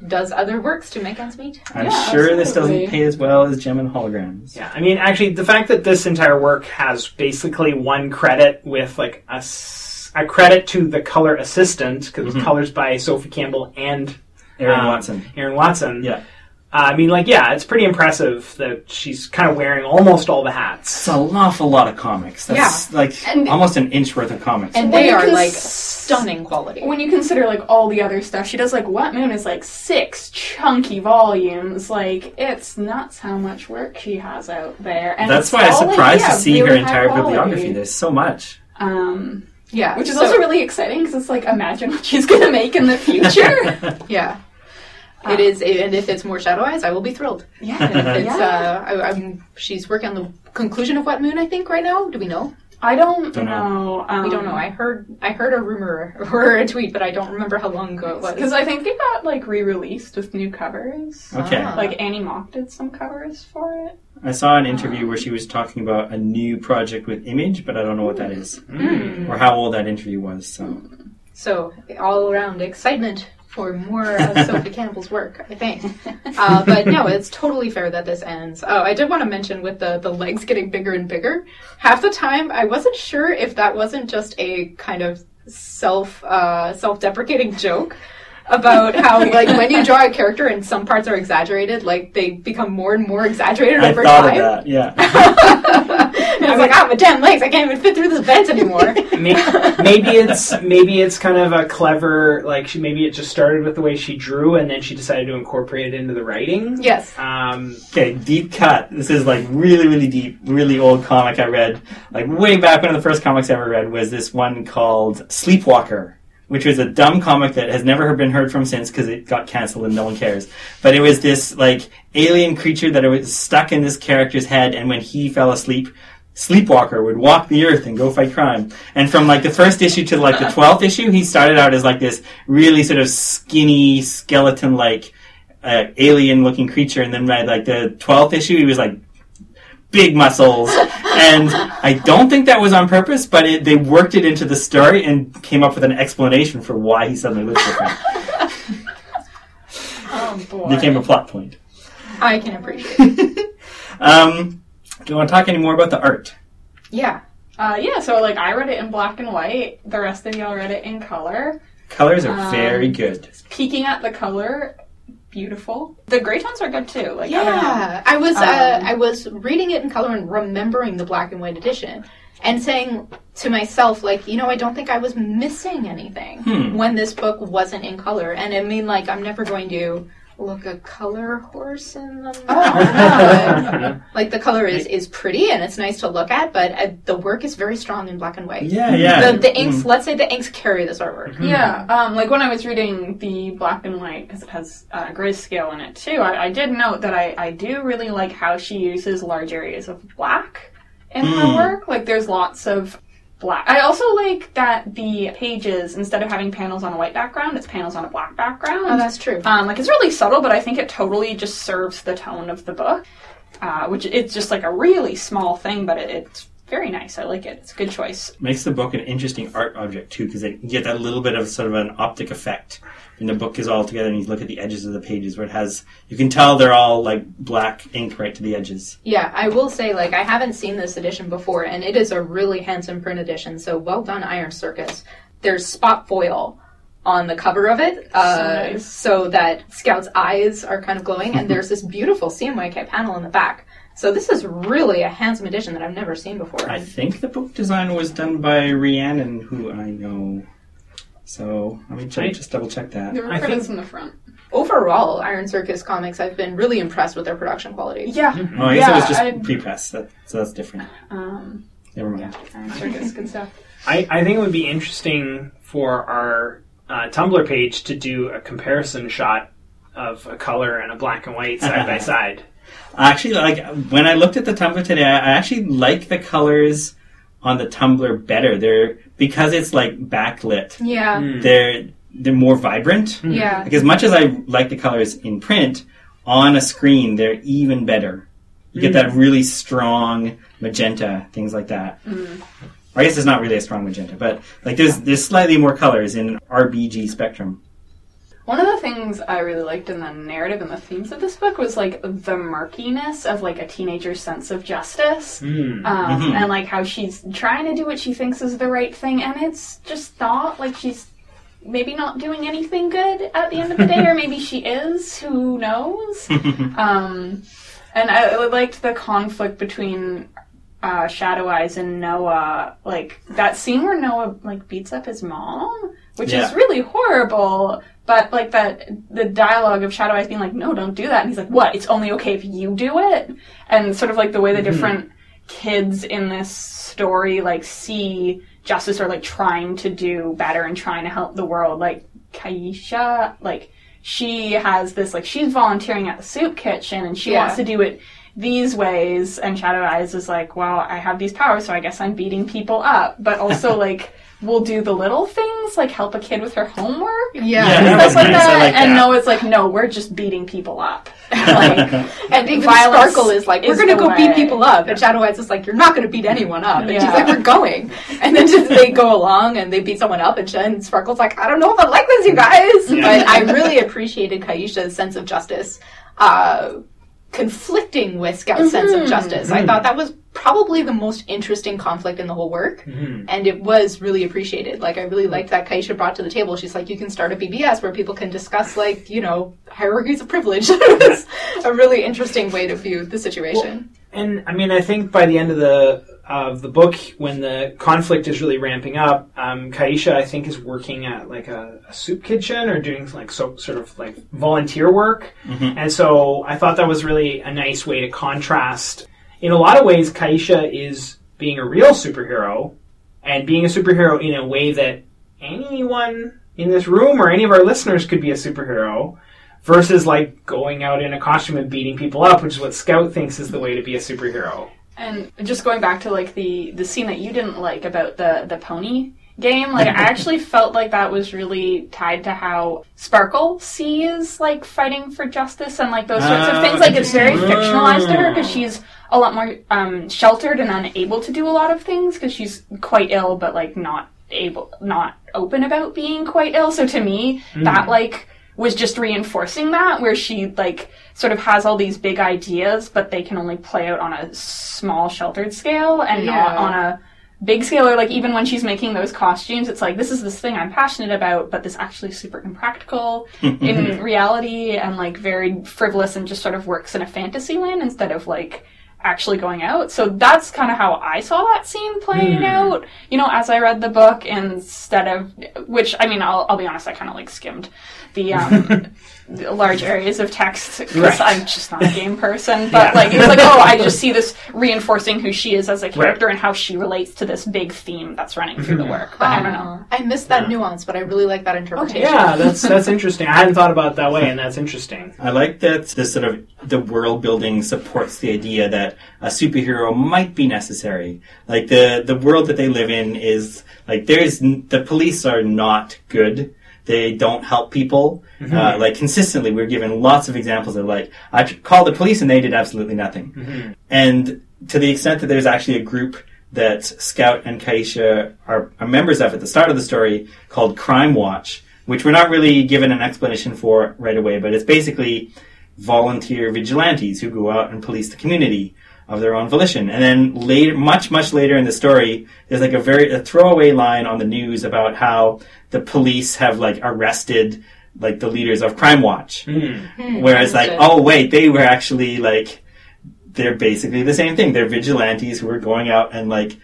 does other works to make ends meet. I'm Yeah, sure this doesn't pay as well as Jem and Holograms. Yeah, I mean, actually, the fact that this entire work has basically one credit with like a, a credit to the color assistant because Mhm. it's colors by Sophie Campbell and Aaron Um, Watson. Aaron Watson. Yeah. Uh, I mean, like, yeah, it's pretty impressive that she's kind of wearing almost all the hats. It's an awful lot of comics. That's like And- almost an inch worth of comics. And When they you are cons- like stunning quality. When you consider like all the other stuff she does, like Wet Moon is like six chunky volumes. Like it's nuts how much work she has out there. And That's it's why I'm all, like, surprised yeah, to see her really high entire quality. bibliography. There's so much. Um, Yeah, which is so- also really exciting because it's like imagine what she's gonna make in the future. yeah. It is, and if it's more Shadow Eyes, I will be thrilled. yeah, It's, yeah. uh, I, I'm, she's working on the conclusion of Wet Moon, I think, right now. Do we know? I don't, Don't know. know. Um, we don't know. I heard, I heard a rumor or a tweet, but I don't remember how long ago it was. because I think it got like re-released with new covers. Okay. Ah. Like Annie Mok did some covers for it. I saw an interview where she was talking about a new project with Image, but I don't know what that is Hmm. or how old that interview was. So So all around excitement for more of Sophie Campbell's work, I think. Uh, but no, it's totally fair that this ends. Oh, I did want to mention with the the legs getting bigger and bigger. Half the time, I wasn't sure if that wasn't just a kind of self uh, self deprecating joke. About how, like, when you draw a character and some parts are exaggerated, like they become more and more exaggerated I over thought time. of that. Yeah. and I was like, ah, my damn legs! I can't even fit through this vent anymore. May- maybe it's maybe it's kind of a clever like she, maybe it just started with the way she drew and then she decided to incorporate it into the writing. yes. Um, Okay, deep cut. This is like really, really deep, really old comic I read. Like way back one of the first comics I ever read was this one called Sleepwalker, which was a dumb comic that has never been heard from since because it got canceled and no one cares. But it was this like alien creature that was stuck in this character's head, and when he fell asleep, Sleepwalker would walk the earth and go fight crime. And from like the first issue to like the twelfth issue, he started out as like this really sort of skinny skeleton like uh, alien looking creature, and then by like the twelfth issue, he was like big muscles. and I don't think that was on purpose, but it, they worked it into the story and came up with an explanation for why he suddenly looked different. Oh boy. Became a plot point. I can appreciate it. Um, do you want to talk any more about the art? Yeah. Uh, yeah, so like I read it in black and white. The rest of y'all read it in color. Colors are Um, very good. Peeking at the color, beautiful. The gray tones are good too. Like I don't know. Yeah, I was uh, Um, I was reading it in color and remembering the black and white edition, and saying to myself, like, you know, I don't think I was missing anything Hmm. when this book wasn't in color. And I mean, like, I'm never going to look a color horse in the mouth. like the color is is pretty and it's nice to look at, but uh, the work is very strong in black and white. Yeah, yeah. The, the inks, let's say the inks carry this artwork. Yeah, um, like when I was reading the black and white, because it has uh, grayscale in it too, I, I did note that I, I do really like how she uses large areas of black in Mm. her work. Like there's lots of black. I also like that the pages, instead of having panels on a white background, it's panels on a black background. Oh, that's true. Um, like it's really subtle, but I think it totally just serves the tone of the book. Uh, which it's just like a really small thing, but it, it's very nice. I like it. It's a good choice. Makes the book an interesting art object too, because you get that little bit of sort of an optic effect. And the book is all together, and you look at the edges of the pages where it has, you can tell they're all like black ink right to the edges. Yeah, I will say, like, I haven't seen this edition before, and it is a really handsome print edition, so well done, Iron Circus. There's spot foil on the cover of it, uh, nice. so that Scout's eyes are kind of glowing, and there's this beautiful CMYK panel in the back. So this is really a handsome edition that I've never seen before. I think the book design was done by Rhiannon, who I know. So let me check, Right. just double check that. There were I credits in the front. Overall, Iron Circus comics, I've been really impressed with their production quality. Yeah. Oh, I guess it was just I- pre-press, that, so that's different. Um, Never mind. Iron Circus, good stuff. I, I think it would be interesting for our uh, Tumblr page to do a comparison shot of a color and a black and white side by side. Actually, like when I looked at the Tumblr today, I I actually like the colors on the Tumblr better. They're because it's like backlit. Yeah. Mm. They're they're more vibrant. Hmm. Yeah. Like as much as I like the colors in print, on a screen they're even better. You get that hmm. really strong magenta, things like that. Hmm. I guess it's not really a strong magenta, but like there's there's slightly more colors in an RBG spectrum. One of the things I really liked in the narrative and the themes of this book was like the murkiness of like a teenager's sense of justice. Mm. Um, Mhm. and like how she's trying to do what she thinks is the right thing, and it's just not like she's maybe not doing anything good at the end of the day, or maybe she is. Who knows? um, and I, I liked the conflict between uh, Shadow Eyes and Noah. Like that scene where Noah like beats up his mom, which Yeah. is really horrible. But like that, the dialogue of Shadow Eyes being like, "No, don't do that," and he's like, "What? It's only okay if you do it." And sort of like the way the mm-hmm. different kids in this story like see justice or like trying to do better and trying to help the world. Like Kaisha, like she has this like she's volunteering at the soup kitchen and she Yeah. wants to do it these ways and Shadow Eyes is like, well, I have these powers, so I guess I'm beating people up. But also like we'll do the little things, like help a kid with her homework. Yeah. Yeah, and that stuff like nice. That. like and that. Noah's like, no, we're just beating people up. like, And even Violence Sparkle is like, we're is gonna the go beat people up. And Shadow Eyes is like, you're not gonna beat anyone up. And she's like, we're going. And then just, they go along and they beat someone up. And, Jen- and Sparkle's like, I don't know if I like this, you guys. Yeah. But I really appreciated Kaisha's sense of justice. Uh, conflicting with Scout's sense of Mhm. justice. I thought that was probably the most interesting conflict in the whole work. Mhm. And it was really appreciated. Like, I really liked that Kaisha brought to the table. She's like, you can start a BBS where people can discuss, like, you know, hierarchies of privilege. it was a really interesting way to view the situation. And I mean, I think by the end of the of the book, when the conflict is really ramping up, um, Kaisha, I think, is working at like a, a soup kitchen or doing like so sort of like volunteer work. Mhm. And so I thought that was really a nice way to contrast. In a lot of ways, Kaisha is being a real superhero and being a superhero in a way that anyone in this room or any of our listeners could be a superhero versus like going out in a costume and beating people up, which is what Scout thinks is the way to be a superhero. And just going back to like the the scene that you didn't like about the the pony game, like I actually felt like that was really tied to how Sparkle sees like fighting for justice and like those sorts Oh, of ah, things. Like it's very fictionalized to her ah. because she's a lot more um, sheltered and unable to do a lot of things because she's quite ill, but like not able, not open about being quite ill. So to me, that hmm. like was just reinforcing that where she like sort of has all these big ideas but they can only play out on a small sheltered scale and not on a big scale. Or like even when she's making those costumes it's like this is this thing i'm passionate about but this actually is super impractical in reality and like very frivolous and just sort of works in a fantasy land instead of like actually going out. So that's kind of how i saw that scene playing Hmm. out. You know as i read the book instead of which i mean i'll, I'll be honest i kind of like skimmed the um large areas of text because Right. i'm just not a game person but Yeah. like it's like oh i just see this reinforcing who she is as a character and how she relates to this big theme that's running through the work but i don't know I missed that nuance, but I really like that interpretation. Yeah, that's that's interesting. I hadn't thought about it that way, and that's interesting. I like that this sort of the world building supports the idea that a superhero might be necessary. Like the the world that they live in is like there's the police are not good. They don't help people. Uh, like consistently, we're given lots of examples of like I called the police and they did absolutely nothing. And to the extent that there's actually a group that Scout and Kaisha are, are members of at the start of the story called Crime Watch, which we're not really given an explanation for right away, but it's basically volunteer vigilantes who go out and police the community of their own volition. And then later, much, much later in the story, there's like a very, a throwaway line on the news about how the police have like arrested like the leaders of Crime Watch. Hmm. Whereas like, oh wait, they were actually like, they're basically the same thing. They're vigilantes who are going out and like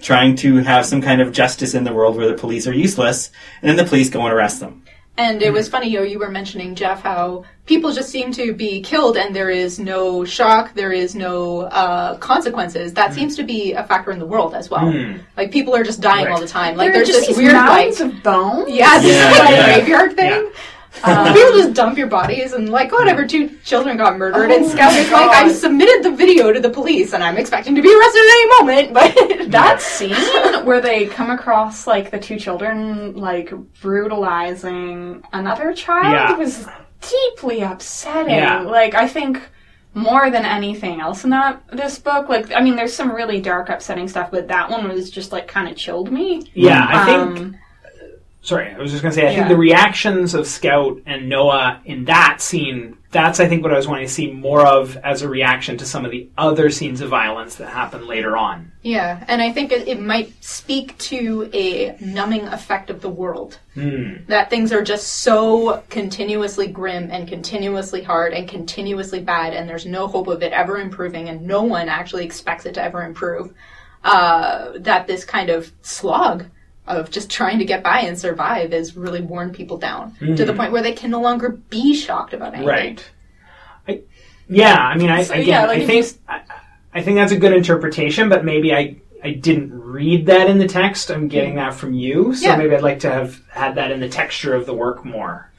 trying to have some kind of justice in the world where the police are useless, and then the police go and arrest them. And it was funny, yo, you were mentioning, Jeff, how people just seem to be killed and there is no shock, there is no uh, consequences. That seems to be a factor in the world as well. Hmm. Like, people are just dying Right. all the time. Like, there are there's just this these weird, like, mounds of bone yeah, this Yeah, like, yeah. graveyard thing. Um, People just dump your bodies and like whatever. Two children got murdered, and Oh Scout is like, "I submitted the video to the police, and I'm expecting to be arrested at any moment." But that scene where they come across like the two children like brutalizing another child Yeah. was deeply upsetting. Yeah. Like I think more than anything else in that this book, like I mean, there's some really dark, upsetting stuff, but that one was just like kind of chilled me. Yeah, I think. Sorry, I was just going to say, I think the reactions of Scout and Noah in that scene, that's, I think, what I was wanting to see more of as a reaction to some of the other scenes of violence that happen later on. yeah, and I think it, it might speak to a numbing effect of the world. Hmm. that things are just so continuously grim and continuously hard and continuously bad, and there's no hope of it ever improving, and no one actually expects it to ever improve. Uh, that this kind of slog of just trying to get by and survive has really worn people down to the point where they can no longer be shocked about anything. Right. I, yeah, I mean, I, So, again, yeah, like I think you s- I, I think that's a good interpretation, but maybe I I didn't read that in the text. I'm getting that from you, so Yeah. maybe I'd like to have had that in the texture of the work more.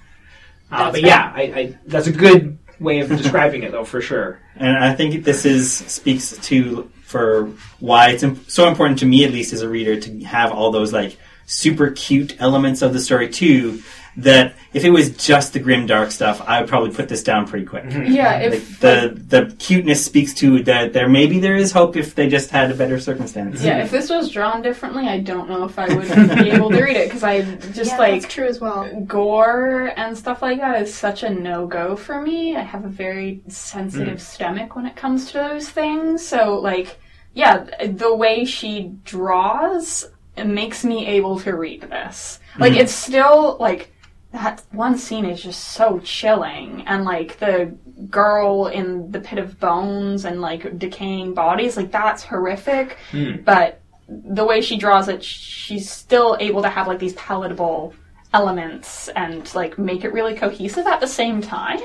Uh, but fair. yeah, I, I, that's a good way of describing it, though, for sure. And I think this is speaks to for why it's im- so important to me, at least as a reader, to have all those like super cute elements of the story too. That if it was just the grim dark stuff, I would probably put this down pretty quick. yeah, Like, if the the cuteness speaks to that there maybe there is hope if they just had a better circumstance. yeah, if this was drawn differently, I don't know if I would be able to read it because I just Yeah, like that's true as well. gore and stuff like that is such a no go for me. I have a very sensitive mm. stomach when it comes to those things. So, like, yeah, the way she draws it makes me able to read this. Like, mm-hmm. it's still like that one scene is just so chilling, and like the girl in the pit of bones and like decaying bodies, like that's horrific. Hmm. But the way she draws it, she's still able to have like these palatable elements and like make it really cohesive at the same time,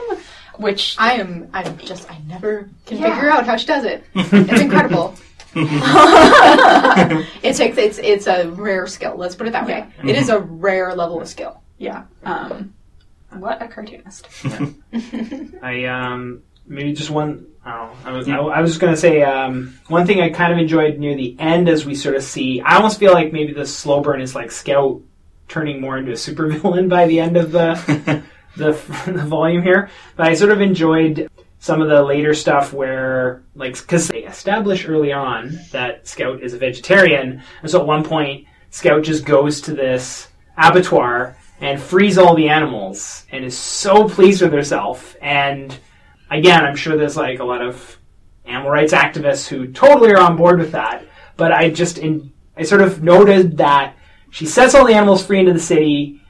which I am. I'm just. I never can Yeah. figure out how she does it. It's incredible. it takes. It's. It's a rare skill. Let's put it that way. It is a mm-hmm. rare level of skill. Yeah, um, what a cartoonist. I um maybe just one. I don't. I was I, I was just gonna say um, one thing I kind of enjoyed near the end as we sort of see. I almost feel like maybe the slow burn is like Scout turning more into a supervillain by the end of the the, the volume here. But I sort of enjoyed some of the later stuff where like because they establish early on that Scout is a vegetarian, and so at one point Scout just goes to this abattoir and frees all the animals and is so pleased with herself and again, I'm sure there's like a lot of animal rights activists who totally are on board with that. But I just in I sort of noted that she sets all the animals free into the city,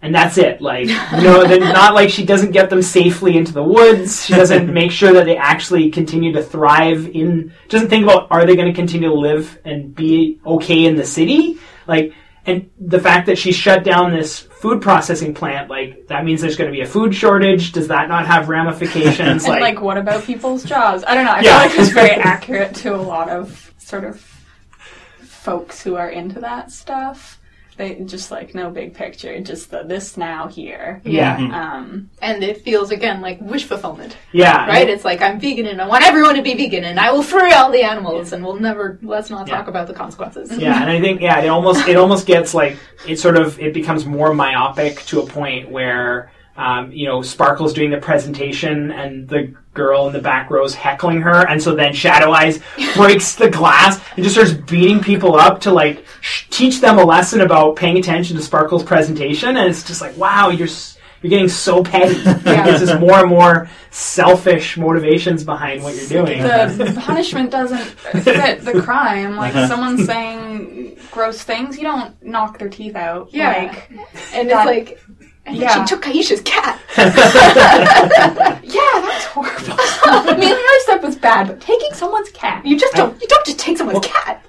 and that's it. Like you know, not like she doesn't get them safely into the woods. She doesn't make sure that they actually continue to thrive in. Doesn't think about are they going to continue to live and be okay in the city. Like and the fact that she shut down this food processing plant, like that means there's going to be a food shortage. Does that not have ramifications? And like, what about people's jobs? I don't know. I Yeah. feel like it's very accurate to a lot of sort of folks who are into that stuff. They just like no big picture, just the this now here. yeah, Um, And it feels again like wish fulfillment, yeah, right? It's like I'm vegan and I want everyone to be vegan and I will free all the animals and we'll never let's not talk about the consequences. Yeah, and I think yeah, it almost it almost gets like it sort of it becomes more myopic to a point where um, you know Sparkle's doing the presentation and the girl in the back row is heckling her, and so then Shadow Eyes breaks the glass and just starts beating people up to like sh- teach them a lesson about paying attention to Sparkle's presentation, and it's just like wow, you're. s- You're getting so petty. Yeah. There's just more and more selfish motivations behind what you're doing. the punishment doesn't fit the crime. Like someone saying gross things, you don't knock their teeth out. Yeah. Like, And That- it's like and Yeah. she took Kaisha's cat. yeah, that's horrible. I mean, the other stuff was bad, but taking someone's cat. You just don't you don't just take someone's cat.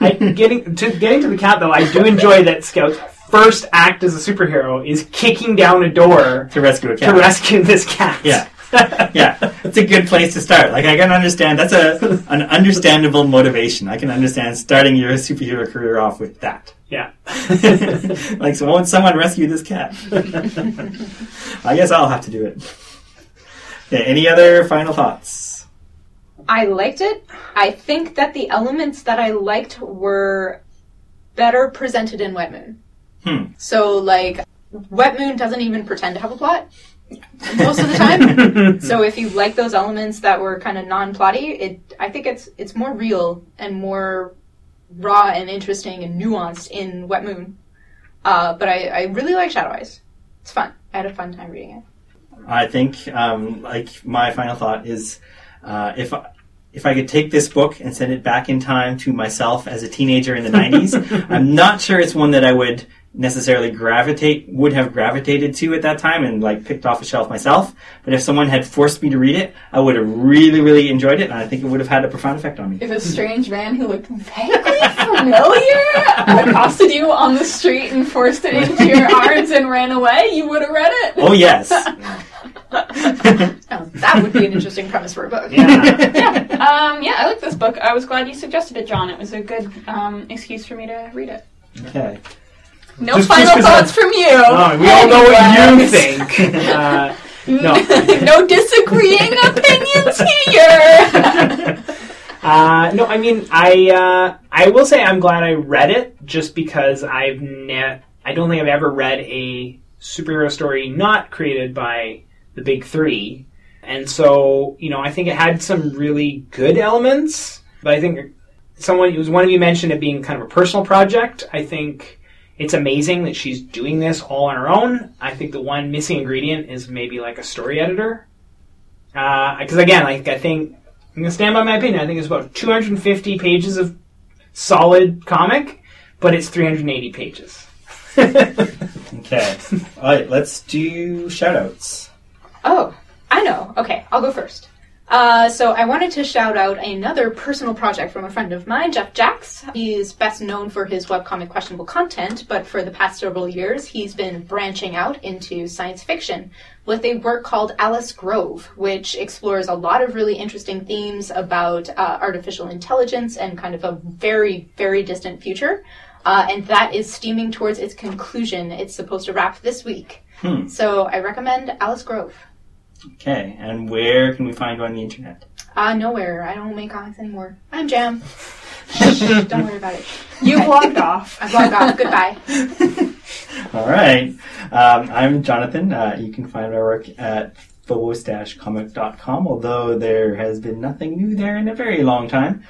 I, getting to getting to the cat though, I do enjoy that Scout's first act as a superhero is kicking down a door to rescue a cat. to rescue this cat. Yeah. yeah, it's a good place to start. Like I can understand that's a an understandable motivation. I can understand starting your superhero career off with that. Yeah. like, so won't someone rescue this cat? I guess I'll have to do it. Okay, any other final thoughts? I liked it. I think that the elements that I liked were better presented in Wet Moon. Hmm. So, like, Wet Moon doesn't even pretend to have a plot most of the time. so, if you like those elements that were kind of non-plotty, it I think it's it's more real and more raw and interesting and nuanced in Wet Moon. Uh, but I, I really like Shadow Eyes. It's fun. I had a fun time reading it. I think, um, like, my final thought is uh, if if I could take this book and send it back in time to myself as a teenager in the 90s, I'm not sure it's one that I would necessarily gravitate would have gravitated to at that time and like picked off a shelf myself but if someone had forced me to read it i would have really really enjoyed it and i think it would have had a profound effect on me If a strange man who looked vaguely familiar accosted you on the street and forced it into your arms and ran away, you would have read it. oh yes Oh, that would be an interesting premise for a book. Yeah. Um, yeah, I like this book. I was glad you suggested it, John. It was a good um, excuse for me to read it. okay No Just- final just thoughts from you. We all know what you think. Uh, no. no disagreeing opinions here. Uh, no, I mean, I uh, I will say I'm glad I read it just because I've ne- I don't think I've ever read a superhero story not created by the big three, and so you know I think it had some really good elements, but I think someone it was one of you mentioned it being kind of a personal project. I think it's amazing that she's doing this all on her own. I think the one missing ingredient is maybe like a story editor, uh, because again, like I think I'm gonna stand by my opinion. I think it's about 250 pages of solid comic, but it's 380 pages. okay all right let's do shout outs Oh, I know. Okay, I'll go first. Uh, so I wanted to shout out another personal project from a friend of mine, Jeph Jacques. He's best known for his webcomic questionable content, but for the past several years, he's been branching out into science fiction with a work called Alice Grove, which explores a lot of really interesting themes about uh, artificial intelligence and kind of a very, very distant future. Uh, and that is steaming towards its conclusion. It's supposed to wrap this week. Hmm. So I recommend Alice Grove. Okay and where can we find you on the internet Uh, nowhere. I don't make comics anymore. I'm Jam. Don't worry about it. You logged off. I'm logged off. Goodbye. All right. Um, I'm Jonathan. Uh, you can find my work at phobos-comic.com, although there has been nothing new there in a very long time.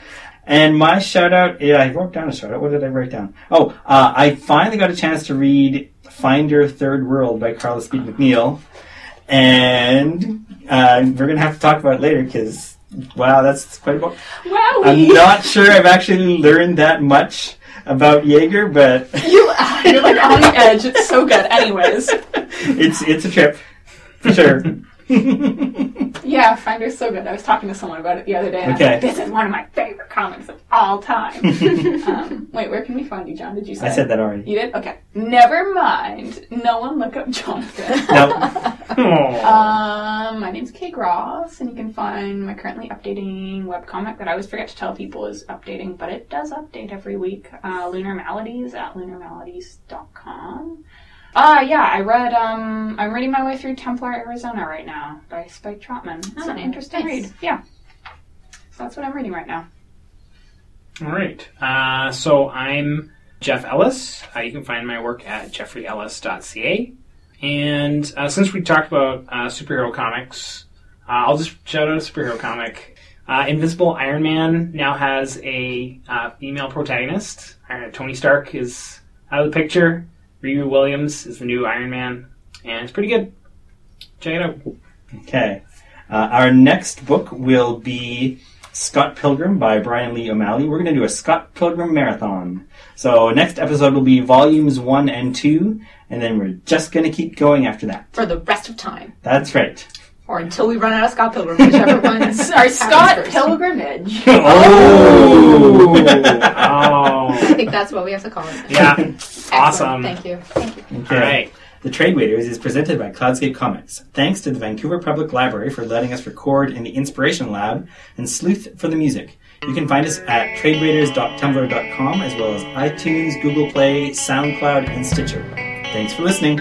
And my shout out, yeah, I wrote down a shout out. What did I write down? Oh, uh, I finally got a chance to read Finder Third World by Carla Speed McNeil. And uh, we're going to have to talk about it later because, wow, that's quite a book. Wow. I'm not sure I've actually learned that much about Jaeger, but You, you're like on the edge. It's so good. Anyways, it's it's a trip for sure. yeah, Finder's so good. I was talking to someone about it the other day. And I was Okay. like, this is one of my favorite comics of all time. um, wait, where can we find you, John? Did you say? I said that already. You did? Okay. Never mind. No one look up Jonathan. No. Oh. Um, my name's Kay Gross, and you can find my currently updating webcomic that I always forget to tell people is updating, but it does update every week. Uh, Lunar Maladies at lunarmaladies.com. Uh, yeah, I read, um, I'm reading my way through Templar Arizona right now by Spike Trotman. It's an Oh, interesting nice. read. Yeah. So that's what I'm reading right now. All right. Uh, so I'm Jeff Ellis. Uh, you can find my work at jeffreyellis.ca. And uh, since we talked about uh, superhero comics, uh, I'll just shout out a superhero comic. Uh, Invincible Iron Man now has a uh, female protagonist. Uh, Tony Stark is out of the picture. Riri Williams is the new Iron Man, and it's pretty good. Check it out. Okay. Uh, our next book will be Scott Pilgrim by Brian Lee O'Malley. We're going to do a Scott Pilgrim marathon. So next episode will be volumes one and two, and then we're just going to keep going after that. For the rest of time. That's right. Or until we run out of Scott Pilgrim, whichever one. Our Scott first. Pilgrimage. oh! Oh, I think that's what we have to call it. yeah, Excellent. awesome. Thank you. Thank you. Okay. All right. The Trade Waiters is presented by Cloudscape Comics. Thanks to the Vancouver Public Library for letting us record in the Inspiration Lab and Sleuth for the music. You can find us at tradewaiters.tumblr.com as well as iTunes, Google Play, SoundCloud, and Stitcher. Thanks for listening.